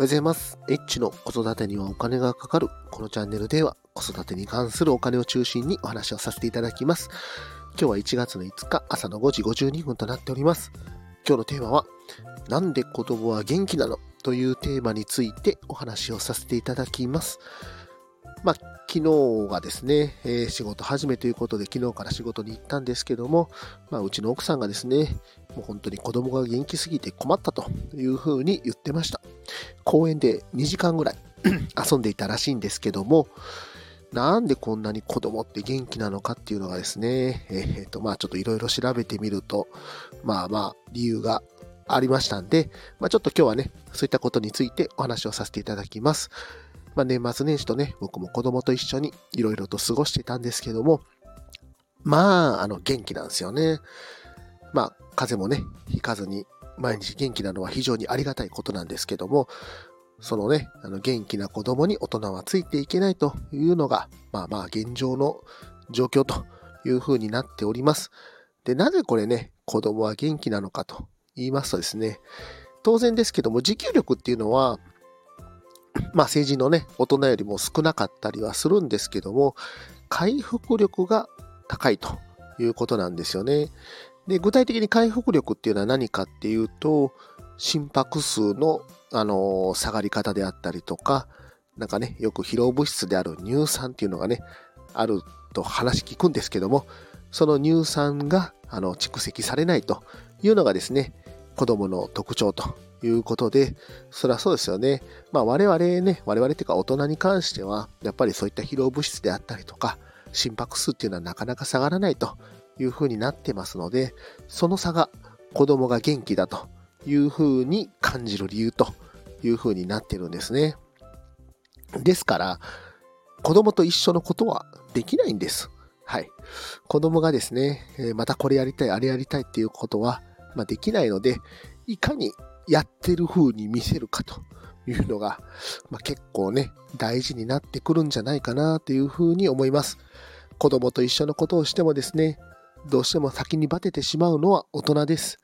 おはようございます。エッチの子育てにはお金がかかる。このチャンネルでは子育てに関するお金を中心にお話をさせていただきます。今日は1月の5日朝の5時52分となっております。今日のテーマは、なんで子供は元気なのというテーマについてお話をさせていただきます。まあ、昨日がですね、えー仕事始めということで昨日から仕事に行ったんですけども、まあ、うちの奥さんがですね、もう本当に子供が元気すぎて困ったというふうに言ってました。公園で2時間ぐらい 遊んでいたらしいんですけども、なんでこんなに子供って元気なのかっていうのがですね、えっ、と、まあちょっといろいろ調べてみると、まあまあ理由がありましたんで、まあちょっと今日はね、そういったことについてお話をさせていただきます。まあ年末年始とね、僕も子供と一緒にいろいろと過ごしてたんですけども、まあ、あの、元気なんですよね。まあ、風もね、ひかずに毎日元気なのは非常にありがたいことなんですけども、そのね、あの元気な子供に大人はついていけないというのが、まあまあ現状の状況というふうになっております。で、なぜこれね、子供は元気なのかと言いますとですね、当然ですけども、持久力っていうのは、まあ成人のね、大人よりも少なかったりはするんですけども、回復力が高いということなんですよね。で、具体的に回復力っていうのは何かっていうと、心拍数の、あの下がり方であったりとか、なんかね、よく疲労物質である乳酸っていうのがね、あると話聞くんですけども、その乳酸が、あの、蓄積されないというのがですね、子供の特徴ということで、そりゃそうですよね。まあ我々ね、我々っていうか大人に関しては、やっぱりそういった疲労物質であったりとか、心拍数っていうのはなかなか下がらないというふうになってますので、その差が子供が元気だというふうに感じる理由というふうになってるんですね。ですから、子供と一緒のことはできないんです。はい。子供がですね、またこれやりたい、あれやりたいっていうことは、まあ、できないので、いかにやってる風に見せるかというのが、まあ、結構ね、大事になってくるんじゃないかなというふうに思います。子供と一緒のことをしてもですね、どうしても先にバテてしまうのは大人です。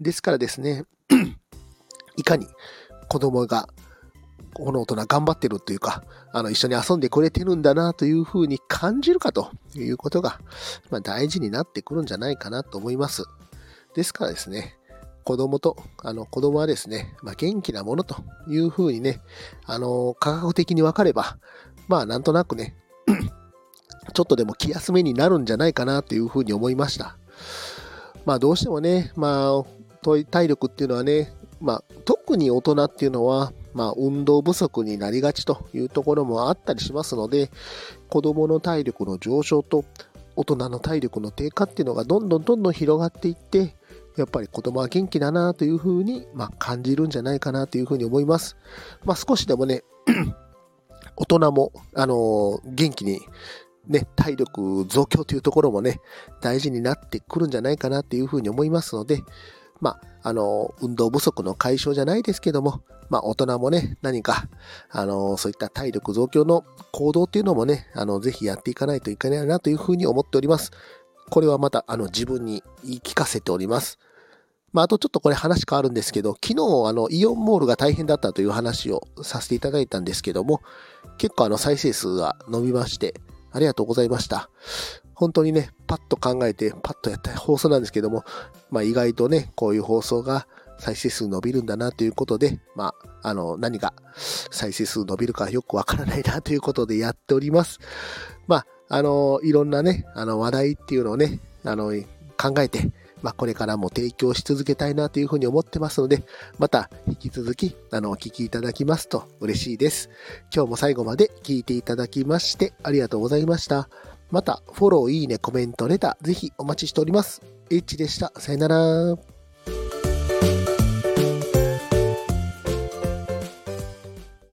ですからですね、いかに子供がこの大人頑張ってるというか、あの、一緒に遊んでくれてるんだなというふうに感じるかということが、まあ、大事になってくるんじゃないかなと思います。ですからですね、子供と、あの、子供はですね、まあ、元気なものというふうにね、あの、科学的に分かれば、まあ、なんとなくね、ちょっとでも気休めになるんじゃないかなというふうに思いました。まあ、どうしてもね、まあ、体力っていうのはね、まあ、特に大人っていうのは、まあ、運動不足になりがちというところもあったりしますので、子供の体力の上昇と大人の体力の低下っていうのがどんどんどんどん広がっていって、やっぱり子供は元気だなというふうに、まあ、感じるんじゃないかなというふうに思います。まあ、少しでもね、大人も、あの元気に、ね、体力増強というところもね、大事になってくるんじゃないかなっていうふうに思いますので、まあ、あの、運動不足の解消じゃないですけども、まあ、大人もね、何か、あの、そういった体力増強の行動っていうのもね、あの、ぜひやっていかないといけないなというふうに思っております。これはまた、あの、自分に言い聞かせております。まあ、あとちょっとこれ話変わるんですけど、昨日、あの、イオンモールが大変だったという話をさせていただいたんですけども、結構あの、再生数が伸びまして、ありがとうございました。本当にね、パッと考えて、パッとやった放送なんですけども、まあ意外とね、こういう放送が再生数伸びるんだなということで、まあ、あの、何が再生数伸びるかよくわからないな ということでやっております。まあ、あの、いろんなね、あの、話題っていうのをね、あの、考えて、まあ、これからも提供し続けたいなというふうに思ってますので、また引き続き、あの、お聞きいただきますと嬉しいです。今日も最後まで聞いていただきましてありがとうございました。また、フォロー、いいね、コメント、レター、ぜひお待ちしております。H でした。さよなら。